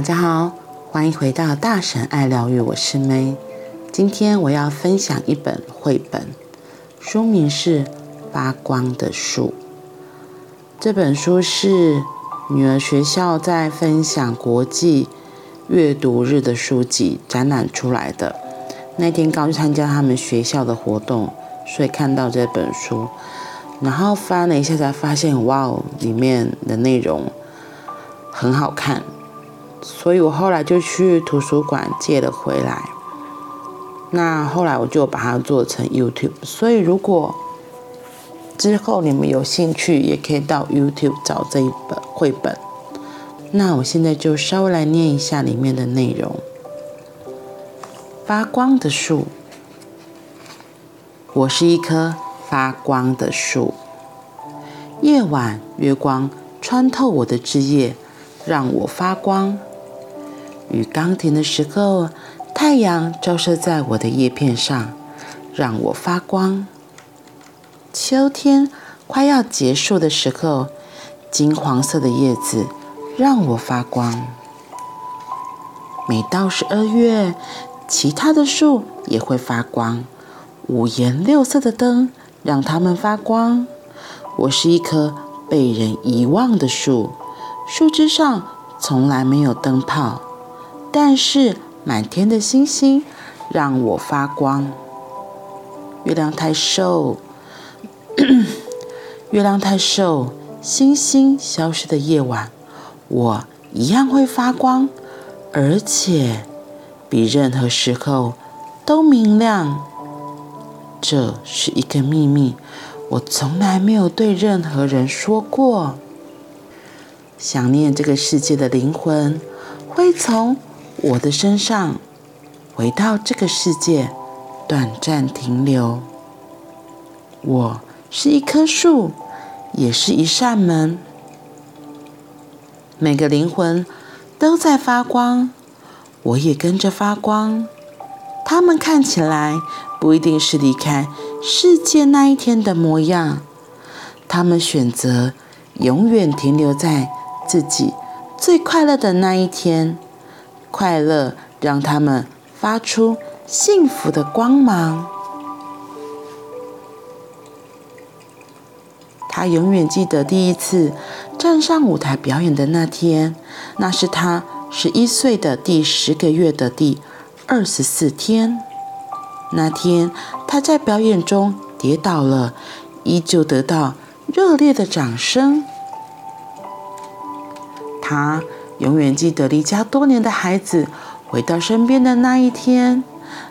大家好，欢迎回到大神爱疗愈，我是 May。今天我要分享一本绘本，书名是《发光的树》。这本书是女儿学校在分享国际阅读日的书籍展览出来的。那天刚去参加他们学校的活动，所以看到这本书，然后翻了一下才发现，哇哦，里面的内容很好看。所以我后来就去图书馆借了回来。那后来我就把它做成 YouTube。所以如果之后你们有兴趣，也可以到 YouTube 找这一本绘本。那我现在就稍微来念一下里面的内容：发光的树，我是一棵发光的树。夜晚，月光穿透我的枝叶，让我发光。雨刚停的时候，太阳照射在我的叶片上，让我发光。秋天快要结束的时候，金黄色的叶子让我发光。每到十二月，其他的树也会发光，五颜六色的灯让它们发光。我是一棵被人遗忘的树，树枝上从来没有灯泡。但是满天的星星让我发光。月亮太瘦，月亮太瘦，星星消失的夜晚，我一样会发光，而且比任何时候都明亮。这是一个秘密，我从来没有对任何人说过。想念这个世界的灵魂会从我的身上回到这个世界，短暂停留。我是一棵树，也是一扇门。每个灵魂都在发光，我也跟着发光。他们看起来不一定是离开世界那一天的模样，他们选择永远停留在自己最快乐的那一天。快乐让他们发出幸福的光芒。他永远记得第一次站上舞台表演的那天，那是他十一岁的第十个月的第二十四天。那天他在表演中跌倒了，依旧得到热烈的掌声。他。永远记得离家多年的孩子回到身边的那一天，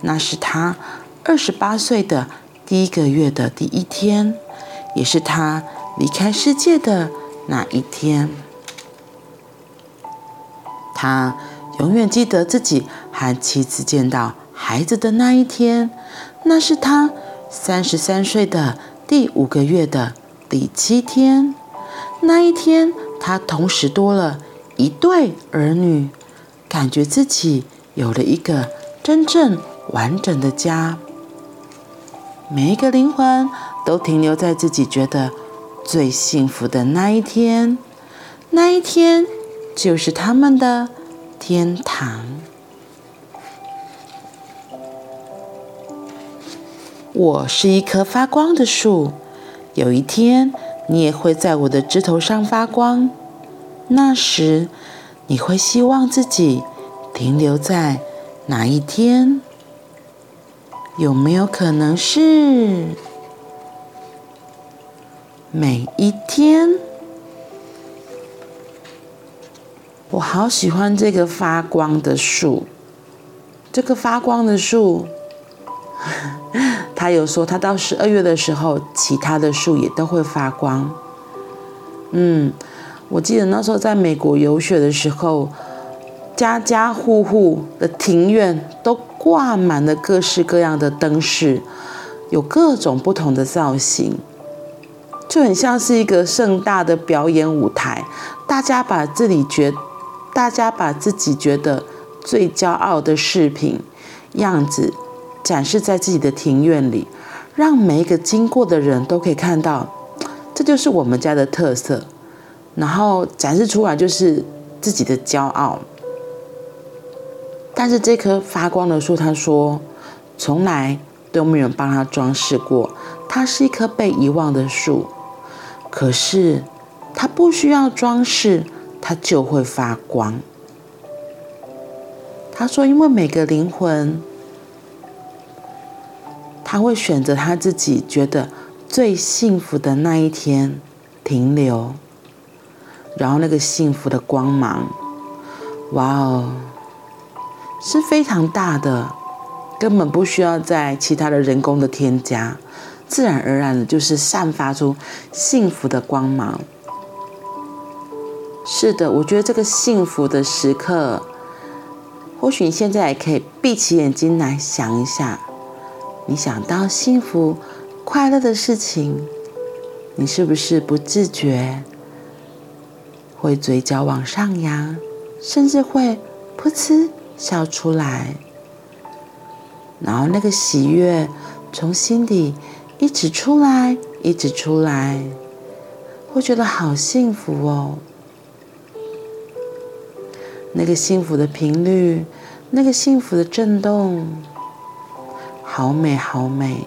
那是他二十八岁的第一个月的第一天，也是他离开世界的那一天。他永远记得自己和妻子见到孩子的那一天，那是他三十三岁的第五个月的第七天。那一天，他同时多了。一对儿女，感觉自己有了一个真正完整的家。每一个灵魂都停留在自己觉得最幸福的那一天，那一天就是他们的天堂。我是一棵发光的树，有一天你也会在我的枝头上发光。那时，你会希望自己停留在哪一天？有没有可能是每一天？我好喜欢这个发光的树。这个发光的树，他有说，他到十二月的时候，其他的树也都会发光。嗯。我记得那时候在美国游学的时候，家家户户的庭院都挂满了各式各样的灯饰，有各种不同的造型，就很像是一个盛大的表演舞台。大家把自己觉，大家把自己觉得最骄傲的饰品样子展示在自己的庭院里，让每一个经过的人都可以看到，这就是我们家的特色。然后展示出来就是自己的骄傲，但是这棵发光的树，他说从来都没有人帮他装饰过，它是一棵被遗忘的树。可是它不需要装饰，它就会发光。他说，因为每个灵魂，他会选择他自己觉得最幸福的那一天停留，然后那个幸福的光芒，哇哦！是非常大的，根本不需要在其他的人工的添加，自然而然的就是散发出幸福的光芒。是的，我觉得这个幸福的时刻，或许你现在也可以闭起眼睛来想一下，你想到幸福、快乐的事情，你是不是不自觉会嘴角往上扬，甚至会噗嗤？笑出来，然后那个喜悦从心底一直出来，一直出来，会觉得好幸福哦。那个幸福的频率，那个幸福的震动，好美，好美。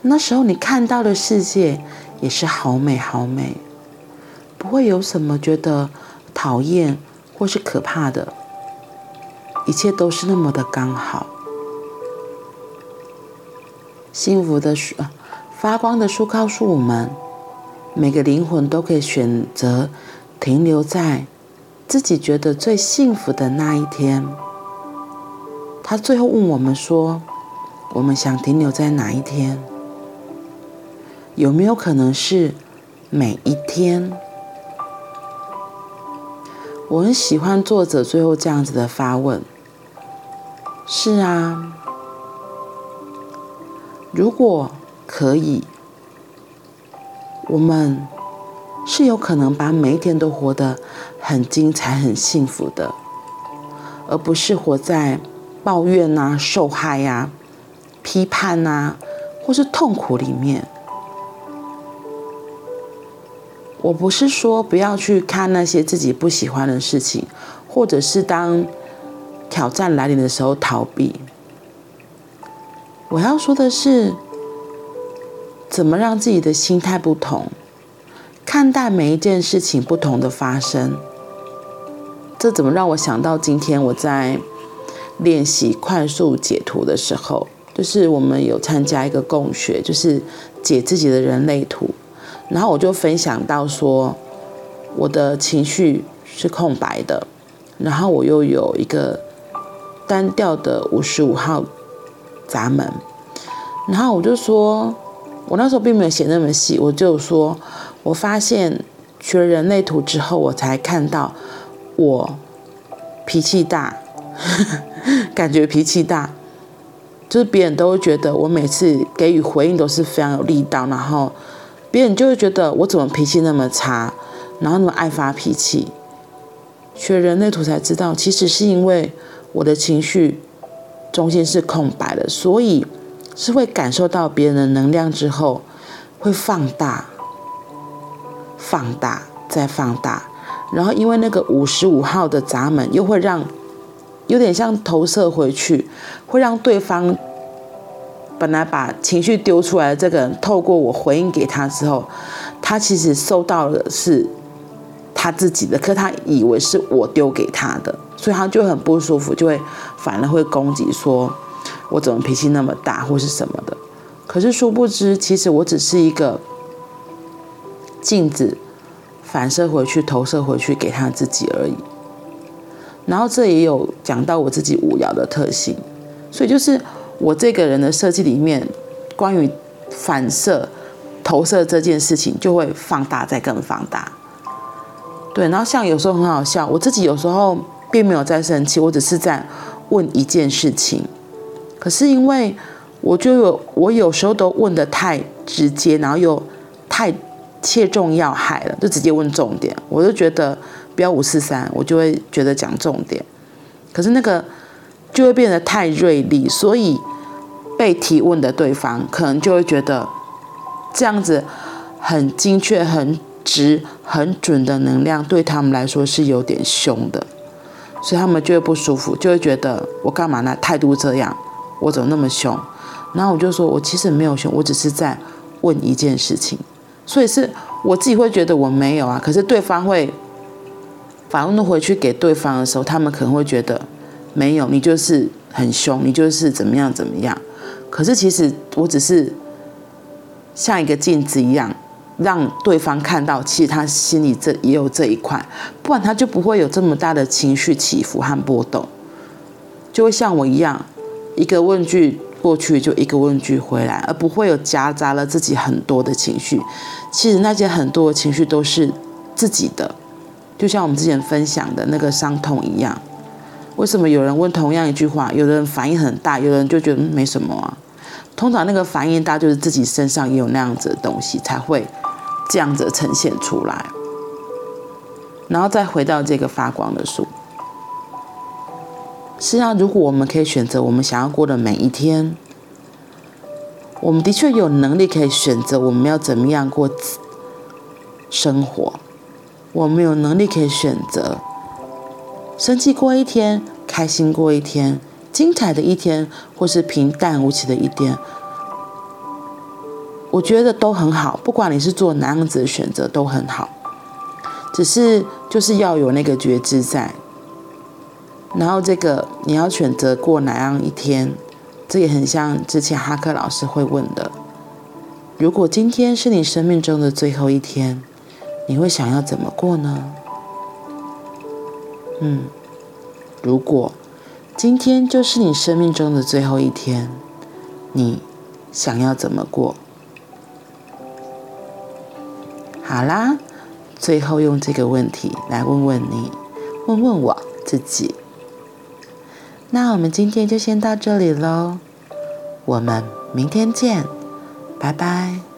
那时候你看到的世界也是好美，好美，不会有什么觉得讨厌。或是可怕的，一切都是那么的刚好。幸福的树，发光的树告诉我们，每个灵魂都可以选择停留在自己觉得最幸福的那一天。他最后问我们说：“我们想停留在哪一天？有没有可能是每一天？”我很喜欢作者最后这样子的发问。是啊，如果可以，我们是有可能把每一天都活得很精彩、很幸福的，而不是活在抱怨啊、受害呀、批判啊，或是痛苦里面。我不是说不要去看那些自己不喜欢的事情，或者是当挑战来临的时候逃避。我要说的是，怎么让自己的心态不同，看待每一件事情不同的发生。这怎么让我想到今天我在练习快速解图的时候，就是我们有参加一个共学，就是解自己的人类图。然后我就分享到说，我的情绪是空白的，然后我又有一个单调的五十五号闸门，然后我就说，我那时候并没有写那么细，我就说，我发现学了人类图之后，我才看到我脾气大，感觉脾气大，就是别人都会觉得我每次给予回应都是非常有力道，然后。别人就会觉得我怎么脾气那么差，然后那么爱发脾气。学人类图才知道，其实是因为我的情绪中心是空白的，所以是会感受到别人的能量之后会放大、放大再放大，然后因为那个五十五号的闸门又会让有点像投射回去，会让对方。本来把情绪丢出来的这个人，透过我回应给他之后，他其实收到的是他自己的，可他以为是我丢给他的，所以他就很不舒服，就会反而会攻击，说我怎么脾气那么大，或是什么的。可是殊不知，其实我只是一个镜子，反射回去、投射回去给他自己而已。然后这也有讲到我自己五爻的特性，所以就是。我这个人的设计里面，关于反射、投射这件事情，就会放大再更放大。对，然后像有时候很好笑，我自己有时候并没有在生气，我只是在问一件事情。可是因为我就有，我有时候都问得太直接，然后又太切中要害了，就直接问重点。我就觉得不要五四三，我就会觉得讲重点。可是那个。就会变得太锐利，所以被提问的对方可能就会觉得这样子很精确、很直、很准的能量对他们来说是有点凶的，所以他们就会不舒服，就会觉得我干嘛呢？态度这样，我怎么那么凶？然后我就说，我其实没有凶，我只是在问一件事情。所以是我自己会觉得我没有啊，可是对方会反问回去给对方的时候，他们可能会觉得没有，你就是很凶，你就是怎么样怎么样。可是其实我只是像一个镜子一样。让对方看到，其实他心里这也有这一块，不然他就不会有这么大的情绪起伏和波动，就会像我一样，一个问句过去就一个问句回来，而不会有夹杂了自己很多的情绪。其实那些很多的情绪都是自己的，就像我们之前分享的那个伤痛一样。为什么有人问同样一句话，有的人反应很大，有的人就觉得没什么啊？通常那个反应大，就是自己身上也有那样子的东西才会。这样子呈现出来，然后再回到这个发光的树。实际上，如果我们可以选择我们想要过的每一天，我们的确有能力可以选择我们要怎么样过生活。我们有能力可以选择生气过一天，开心过一天，精彩的一天，或是平淡无奇的一天。我觉得都很好，不管你是做哪样子的选择都很好，只是就是要有那个觉知在。然后这个你要选择过哪样一天，这也很像之前哈克老师会问的：如果今天是你生命中的最后一天，你会想要怎么过呢？嗯，如果今天就是你生命中的最后一天，你想要怎么过？好啦，最后用这个问题来问问你，问问我自己。那我们今天就先到这里喽，我们明天见，拜拜。